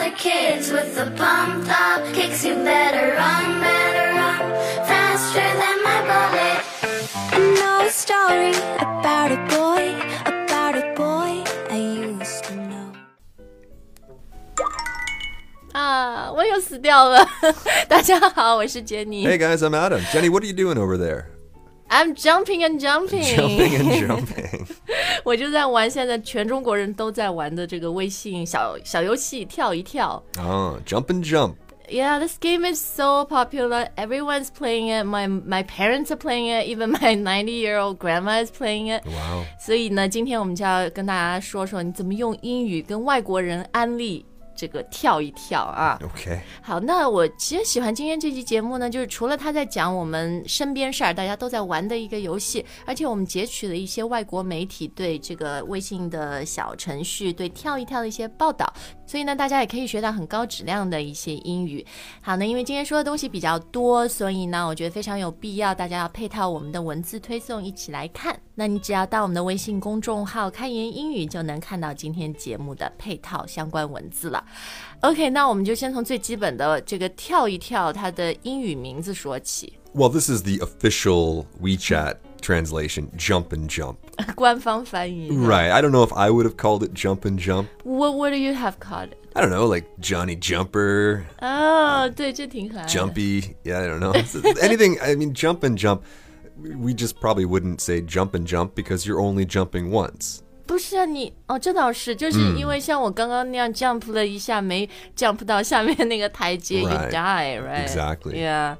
other kids with the pumped up kicks. You better run, better run faster than my bullet. I know a story about a boy, about a boy I used to know. 啊，我又死掉了。大家好，我是杰尼。 Hey guys, I'm Adam. Jenny, what are you doing over there? I'm jumping and jumping， Jumping and jumping. 我就在玩现在全中国人都在玩的这个微信小小游戏跳一跳。 oh, jump and jump. Yeah, this game is so popular. Everyone's playing it. My my parents are playing it. Even my 90 year old grandma is playing it. Wow. 所以呢，今天我们就要跟大家说说你怎么用英语跟外国人安利 这个跳一跳啊。Okay. 好，那我其实喜欢今天这期节目呢，就是除了他在讲我们身边事儿，大家都在玩的一个游戏，而且我们截取了一些外国媒体对这个微信的小程序对跳一跳的一些报道，所以呢，大家也可以学到很高质量的一些英语。好，那因为今天说的东西比较多，所以呢，我觉得非常有必要大家要配套我们的文字推送一起来看。那你只要到我们的微信公众号“开言英语”，就能看到今天节目的配套相关文字了。OK，那我们就先从最基本的这个跳一跳它的英语名字说起。 Well, this is the official WeChat translation jump and jump. 官方翻译。 Right. I don't know if I would have called it jump and jump. What What do you have called it？ I don't know, like Johnny Jumper, 哦，对，这挺可爱的。 Jumpy. Yeah, I don't know. Anything, I mean, jump and jump. We just probably wouldn't say jump and jump because you're only jumping once. 不是啊，你哦，这倒是，就是因为像我刚刚那样 jump 了一下，没 jump 到下面那个台阶 Right. you die, right? Exactly. Yeah.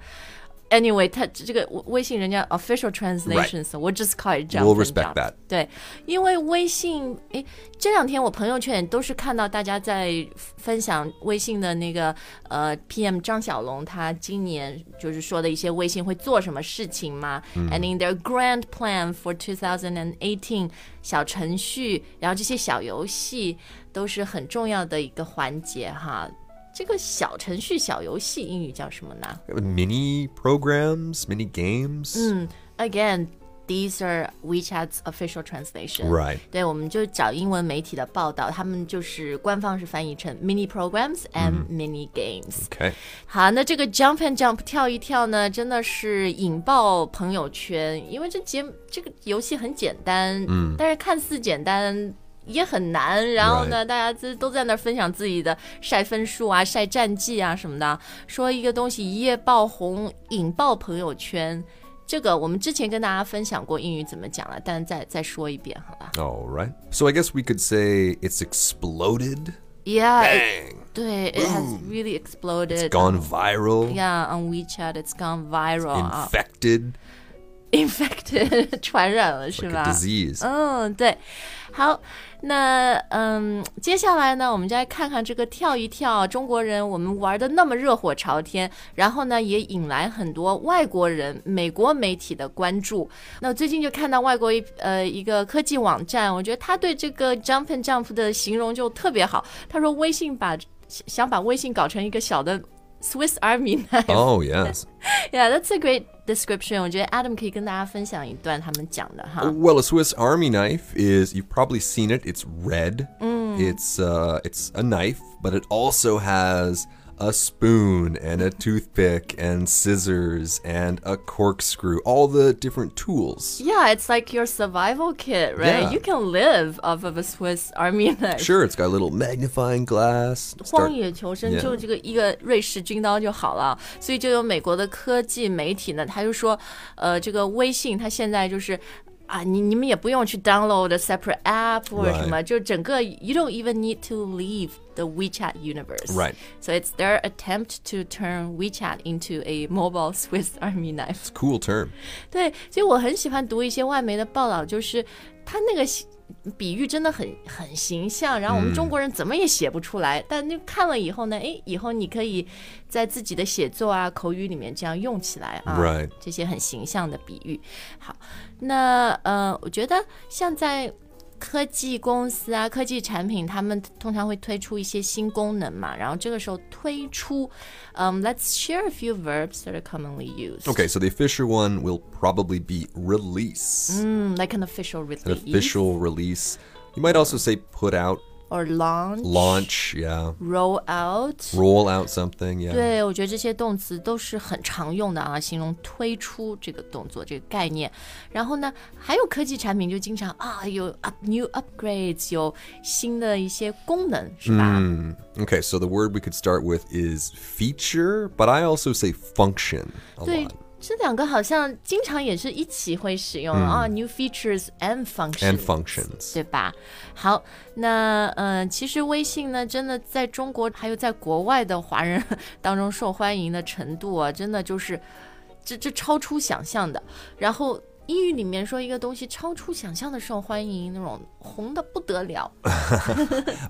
Anyway，它这个微信人家 official translations，、我 just call it jump. We'll and respect jump that. 对，因为微信，诶，这两天我朋友圈也都是看到大家在分享微信的那个呃 PM 张小龙他今年就是说的一些微信会做什么事情嘛、a n d in their grand plan for 2018，小程序，然后这些小游戏都是很重要的一个环节哈。 这个小程序、小游戏英语叫什么呢？ Mini programs, mini games. Again, these are WeChat's official translation. Right. 对，我们就找英文媒体的报道，他们就是官方是翻译成 mini programs and mini games。 Okay. 好，那这个 jump and jump 跳一跳呢，真的是引爆朋友圈，因为这节这个游戏很简单，嗯，但是看似简单。 也很难，然后呢，大家都都在那儿分享自己的晒分数啊、晒战绩啊什么的，说一个东西一夜爆红，引爆朋友圈。这个我们之前跟大家分享过英语怎么讲了，但再再说一遍，好吧 All right. So I guess we could say it's exploded.？Yeah，it- Bang. 对，it has really exploded. It's Gone viral. Yeah, on WeChat, it's gone viral 啊。Infected. Infected 传染了是吧.嗯，对。好，那嗯，接下来呢，我们就来看看这个跳一跳，中国人我们玩的那么热火朝天，然后呢，也引来很多外国人、美国媒体的关注。那我最近就看到外国一呃一个科技网站，我觉得他对这个 jump and jump 的形容就特别好。他说微信把想把微信搞成一个小的 Swiss Army knife。 Oh, yes. Yeah, that's a great description. 我觉得 Adam 可以跟大家分享一段他们讲的哈。 Well, a Swiss Army knife is you've probably seen it. It's red. It's uh it's a knife, but it also has a spoon and a toothpick and scissors and a corkscrew, all the different tools. Yeah, it's like your survival kit, right? Yeah. You can live off of a Swiss Army knife. Sure, it's got a little magnifying glass. 荒 Start 野求生 Yeah. 就这个一个瑞士军刀就好了，所以就有美国的科技媒体呢，他就说，呃，这个微信它现在就是。 啊，你你们也不用去 download a separate app 或者什么 Right. 就整个 you don't even need to leave the WeChat universe. Right. So it's their attempt to turn WeChat into a mobile Swiss Army knife. cool term. 对，所以我很喜欢读一些外媒的报道，就是他那个形 比喻真的很很形象，然后我们中国人怎么也写不出来，但就看了以后呢，哎，以后你可以在自己的写作啊、口语里面这样用起来啊 Right. 这些很形象的比喻。好，那呃，我觉得像在科技公司啊、科技产品，他们通常会推出一些新功能嘛，然后这个时候推出，嗯、l e t s share a few verbs that are commonly used. Okay, so the official one will probably be release. Mm, like an official release. An official release. You might also say put out or launch Launch, yeah. roll out。 Roll out something, yeah. 对，我觉得这些动词都是很常用的啊，形容推出这个动作这个概念。然后呢，还有科技产品就经常啊有 up new upgrades，有新的一些功能，是吧？ Hmm. Okay, so the word we could start with is feature, but I also say function a 对 lot.， 这两个好像经常也是一起会使用、啊，new features and functions。 And functions. 对吧？好，那呃，其实微信呢，真的在中国还有在国外的华人当中受欢迎的程度啊，真的就是这这超出想象的。然后英语里面说一个东西超出想象的受欢迎，那种红的不得了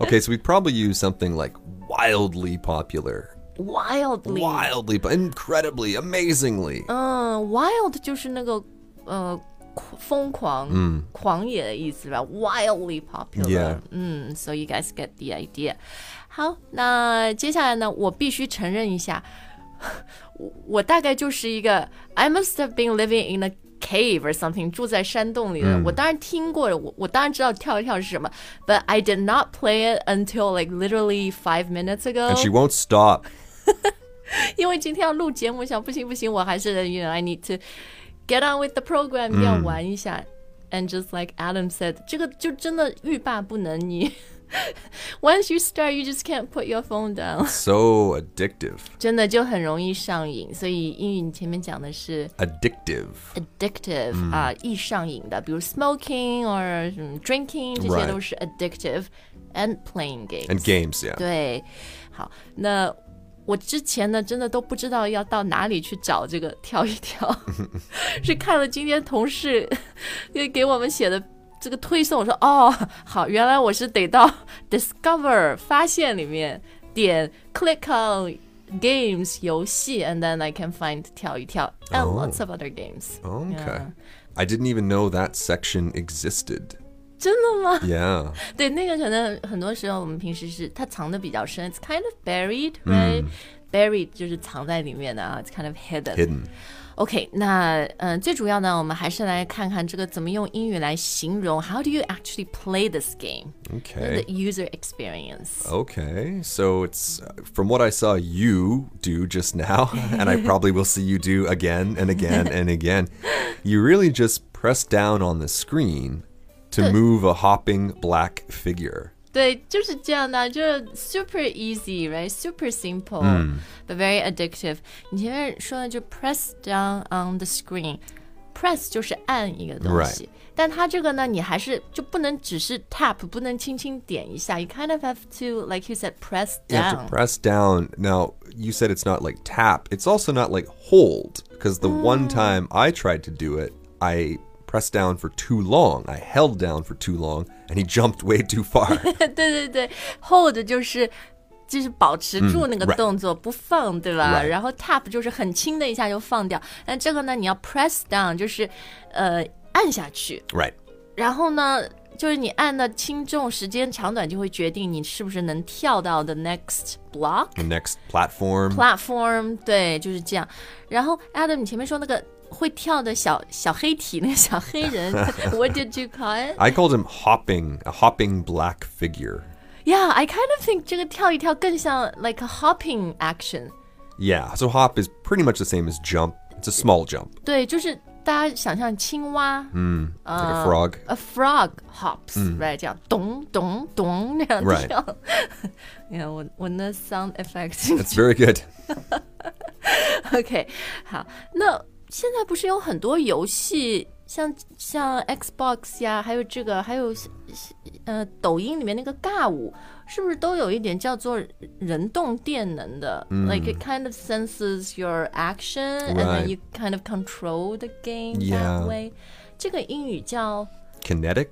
Okay, so we'd probably use something like wildly popular. ，wildly， Wildly, but incredibly, amazingly. 嗯，wild 就是那个呃狂疯狂、狂野的意思吧，wildly popular。 Yeah 嗯，so you guys get the idea。好，那接下来呢，我必须承认一下，我我大概就是一个 I must have been living in a cave or something，住在山洞里的。我当然听过，我我当然知道跳一跳是什么，but I did not play it until like literally five minutes ago。 And she won't stop. 因为今天要录节目，想不行不行，我还是 you know I need to get on with the program，、要玩一下。And just like Adam said，这个就真的欲罢不能。你 once you start, you just can't put your phone down， So addictive. 真的就很容易上瘾。所以英语你前面讲的是 Addictive. addictive、啊，易上瘾的，比如 smoking or 嗯 drinking，这些 Right 都是 addictive。And playing games And games, yeah. 对，好，那 我之前呢，真的都不知道要到哪里去找这个跳一跳，是看了今天同事给给我们写的这个推送，我说哦，好，原来我是得到 Discover 发现里面点 Click on Games 游戏，and then I can find 跳一跳 and Oh. lots of other games。 Okay. Yeah. I didn't even know that section existed. 真的吗？ Yeah. 对，那个可能很多时候我们平时是它藏的比较深，it's kind of buried, right?、buried 就是藏在里面的啊，it's kind of hidden. Hidden. OK，那嗯、呃最主要呢，我们还是来看看这个怎么用英语来形容 How do you actually play this game? Okay. The user experience. Okay, so it's uh, from what I saw you do just now, and I probably will see you do again and again and again. You really just press down on the screen to move a hopping black figure. 对，就是这样的，就是 super easy, right? Super simple, but very addictive. 你前面说的就 press down on the screen. Press 就是按一个东西但它这个呢，你还是就不能只是 tap，不能轻轻点一下。You kind of have to, like you said, press You have down. to press down. Now, you said it's not like tap, it's also not like hold, because the one time I tried to do it, I pressed down for too long. I held down for too long, and he jumped way too far. 对对对，hold 就是就是保持住那个 right 动作、不放，对吧 Right 然后 tap 就是很轻的一下就放掉。但这个呢，你要 press down，就是呃按下去， right. 然后呢，就是你按的轻重、时间长短，就会决定你是不是能跳到 the next block The next platform. platform。对，就是这样。然后 Adam，你前面说那个 会跳的小小黑体，那个小黑人，What did you call it？ I called him hopping, a hopping black figure. Yeah, I kind of think 这个跳一跳更像 like a hopping action。 Yeah, so hop is pretty much the same as jump. It's a small jump, 对，就是大家想象青蛙、 like a frog. a frog hops，、right？这样咚咚咚那样 Right 跳。你看我我那 sound effect。 It's very good. OK，好，那 现在不是有很多游戏，像像 Xbox 呀，还有这个，还有呃抖音里面那个尬舞，是不是都有一点叫做人动电能的、l i k e it kind of senses your action and then Right. you kind of control the game Yeah. that way。这个英语叫 Kinetic?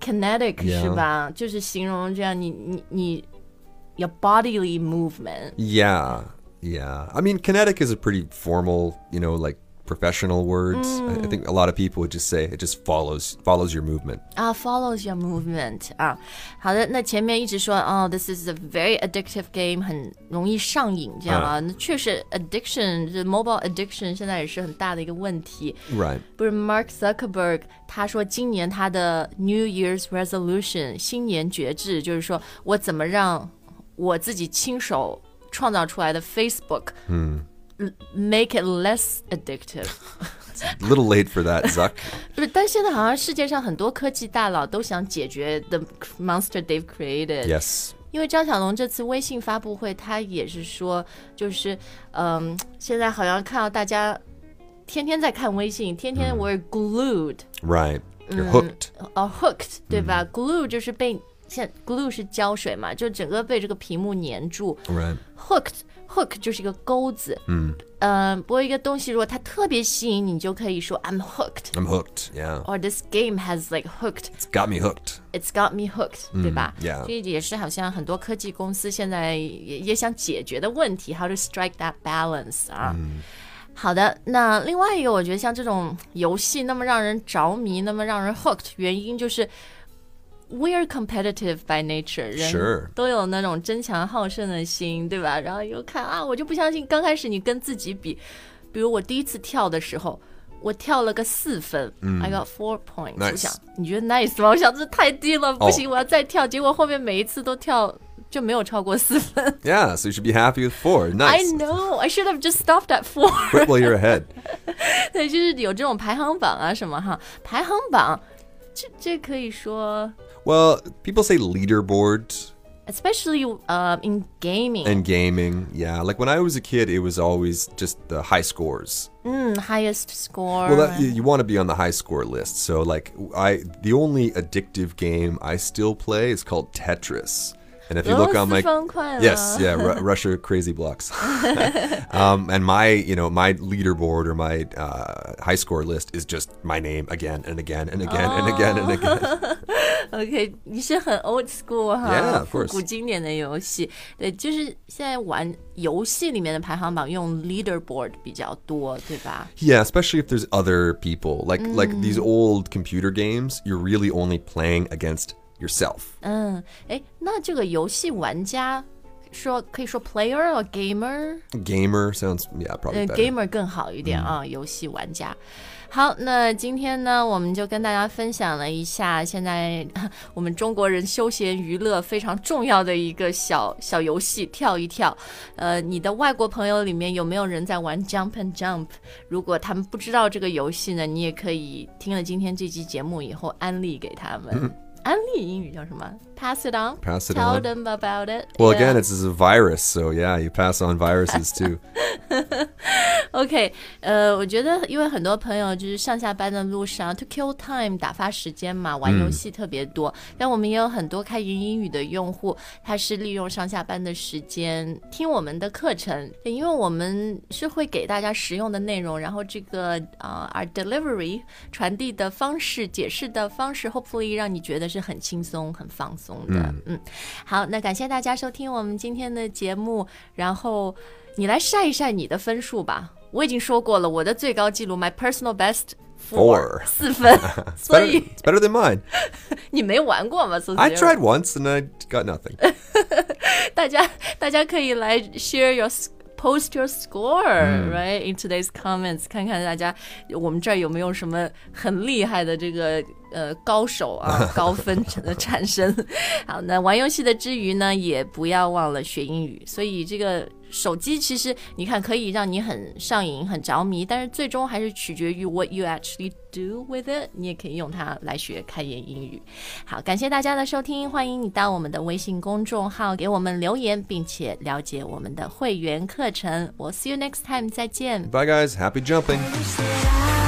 kinetic Yeah. 是吧？就是形容这样你你你 your bodily movement。 Yeah, yeah. I mean, kinetic is a pretty formal, you know, like professional words. I, I think a lot of people would just say it just follows follows your movement. 啊、f o l l o w s your movement 啊。好的，那前面一直说哦，this is a very addictive game，很容易上瘾，这样啊。那确实，addiction 这 mobile addiction 现在也是很大的一个问题。 Right. 不是 Mark Zuckerberg 他说今年他的 New Year's resolution 新年决志就是说我怎么让我自己亲手创造出来的 Facebook，嗯 ，make it less addictive。 A little late for that, Zuck. 不是，但现在好像世界上很多科技大佬都想解决 the monster they've created。 yes. 因为张小龙这次微信发布会，他也是说，就是嗯，现在好像看到大家天天在看微信，天天 we're glued。 Right. You're hooked. 哦、h o o k e d 对吧、g l u e 就是被现 glue 是胶水嘛，就整个被这个屏幕粘住。 Right. hooked hook 就是一个钩子。嗯。呃，不过一个东西如果它特别吸引你，你就可以说 I'm hooked。 I'm hooked. Yeah. Or this game has like hooked. It's got me hooked. It's got me hooked，、对吧 yeah 这也是好像很多科技公司现在也也想解决的问题，how to strike that balance 啊。好的，那另外一个，我觉得像这种游戏那么让人着迷，那么让人 hooked，原因就是 we're competitive by nature，人 Sure 都有那种争强好胜的心，对吧？然后又看啊，我就不相信刚开始你跟自己比，比如我第一次跳的时候。我跳了个四分、i got four points。 Nice 我想，你觉得 nice 吗？我想这太低了，不行，我要再跳。结果后面每一次都跳就没有超过四分。 Yeah, so you should be happy with four. I Nice. know, I should have just stopped at four 。 Quit while you're ahead. 对，就是有这种排行榜啊什么哈，排行榜，这这可以说 well, people say leaderboard. Especially uh, in gaming. In gaming, yeah. Like when I was a kid, it was always just the high scores. Mm, highest score. Well, that, you, you want to be on the high score list. So, like, I the only addictive game I still play is called Tetris. And if you look on my yes, yeah, R Russia crazy blocks, um, and my you know my leaderboard or my uh, high score list is just my name again and again and again oh. and again and again. OK，你是很 old school 哈 Yeah, of 复古经典的游戏。对，就是现在玩游戏里面的排行榜用 leaderboard 比较多，对吧？Yeah, especially if there's other people. Like like these old computer games, you're really only playing against yourself. 嗯，哎，那这个游戏玩家说可以说 player or gamer，Gamer sounds yeah, probably 呃 better. gamer 更好一点啊，游戏玩家。好，那今天呢，我们就跟大家分享了一下现在我们中国人休闲娱乐非常重要的一个小小游戏——跳一跳。呃，你的外国朋友里面有没有人在玩 Jump and Jump？如果他们不知道这个游戏呢，你也可以听了今天这期节目以后安利给他们。安利英语叫什么？Pass it on. Pass it Tell on. them about it. Well, yeah. again, it's a virus, so yeah, you pass on viruses too. OK，呃，我觉得因为很多朋友就是上下班的路上，to uh, kill time 打发时间嘛，玩游戏特别多。嗯、但我们也有很多开言英语的用户，他是利用上下班的时间听我们的课程，因为我们是会给大家实用的内容，然后这个呃、uh,，our delivery 传递的方式、解释的方式，hopefully 让你觉得。是很轻松、很放松的。嗯好，那感谢大家收听我们今天的节目，然后你来晒一晒你的分数吧。我已经说过了，我的最高记录 my personal best Four 四分所以 it's better than mine. 你没玩过吗？So I tried once and I got nothing. 大家大家可以来 share your post your score、right in today's comments，看看大家我们这儿有没有什么很厉害的这个呃高手啊 高分的产生。好，那玩游戏的之余呢，也不要忘了学英语。所以这个手机其实你看可以让你很上瘾、很着迷，但是最终还是取决于 what you actually do with it。你也可以用它来学开言英语。好，感谢大家的收听，欢迎你到我们的微信公众号给我们留言，并且了解我们的会员课程。我 see you next time，再见。Bye, guys. Happy jumping.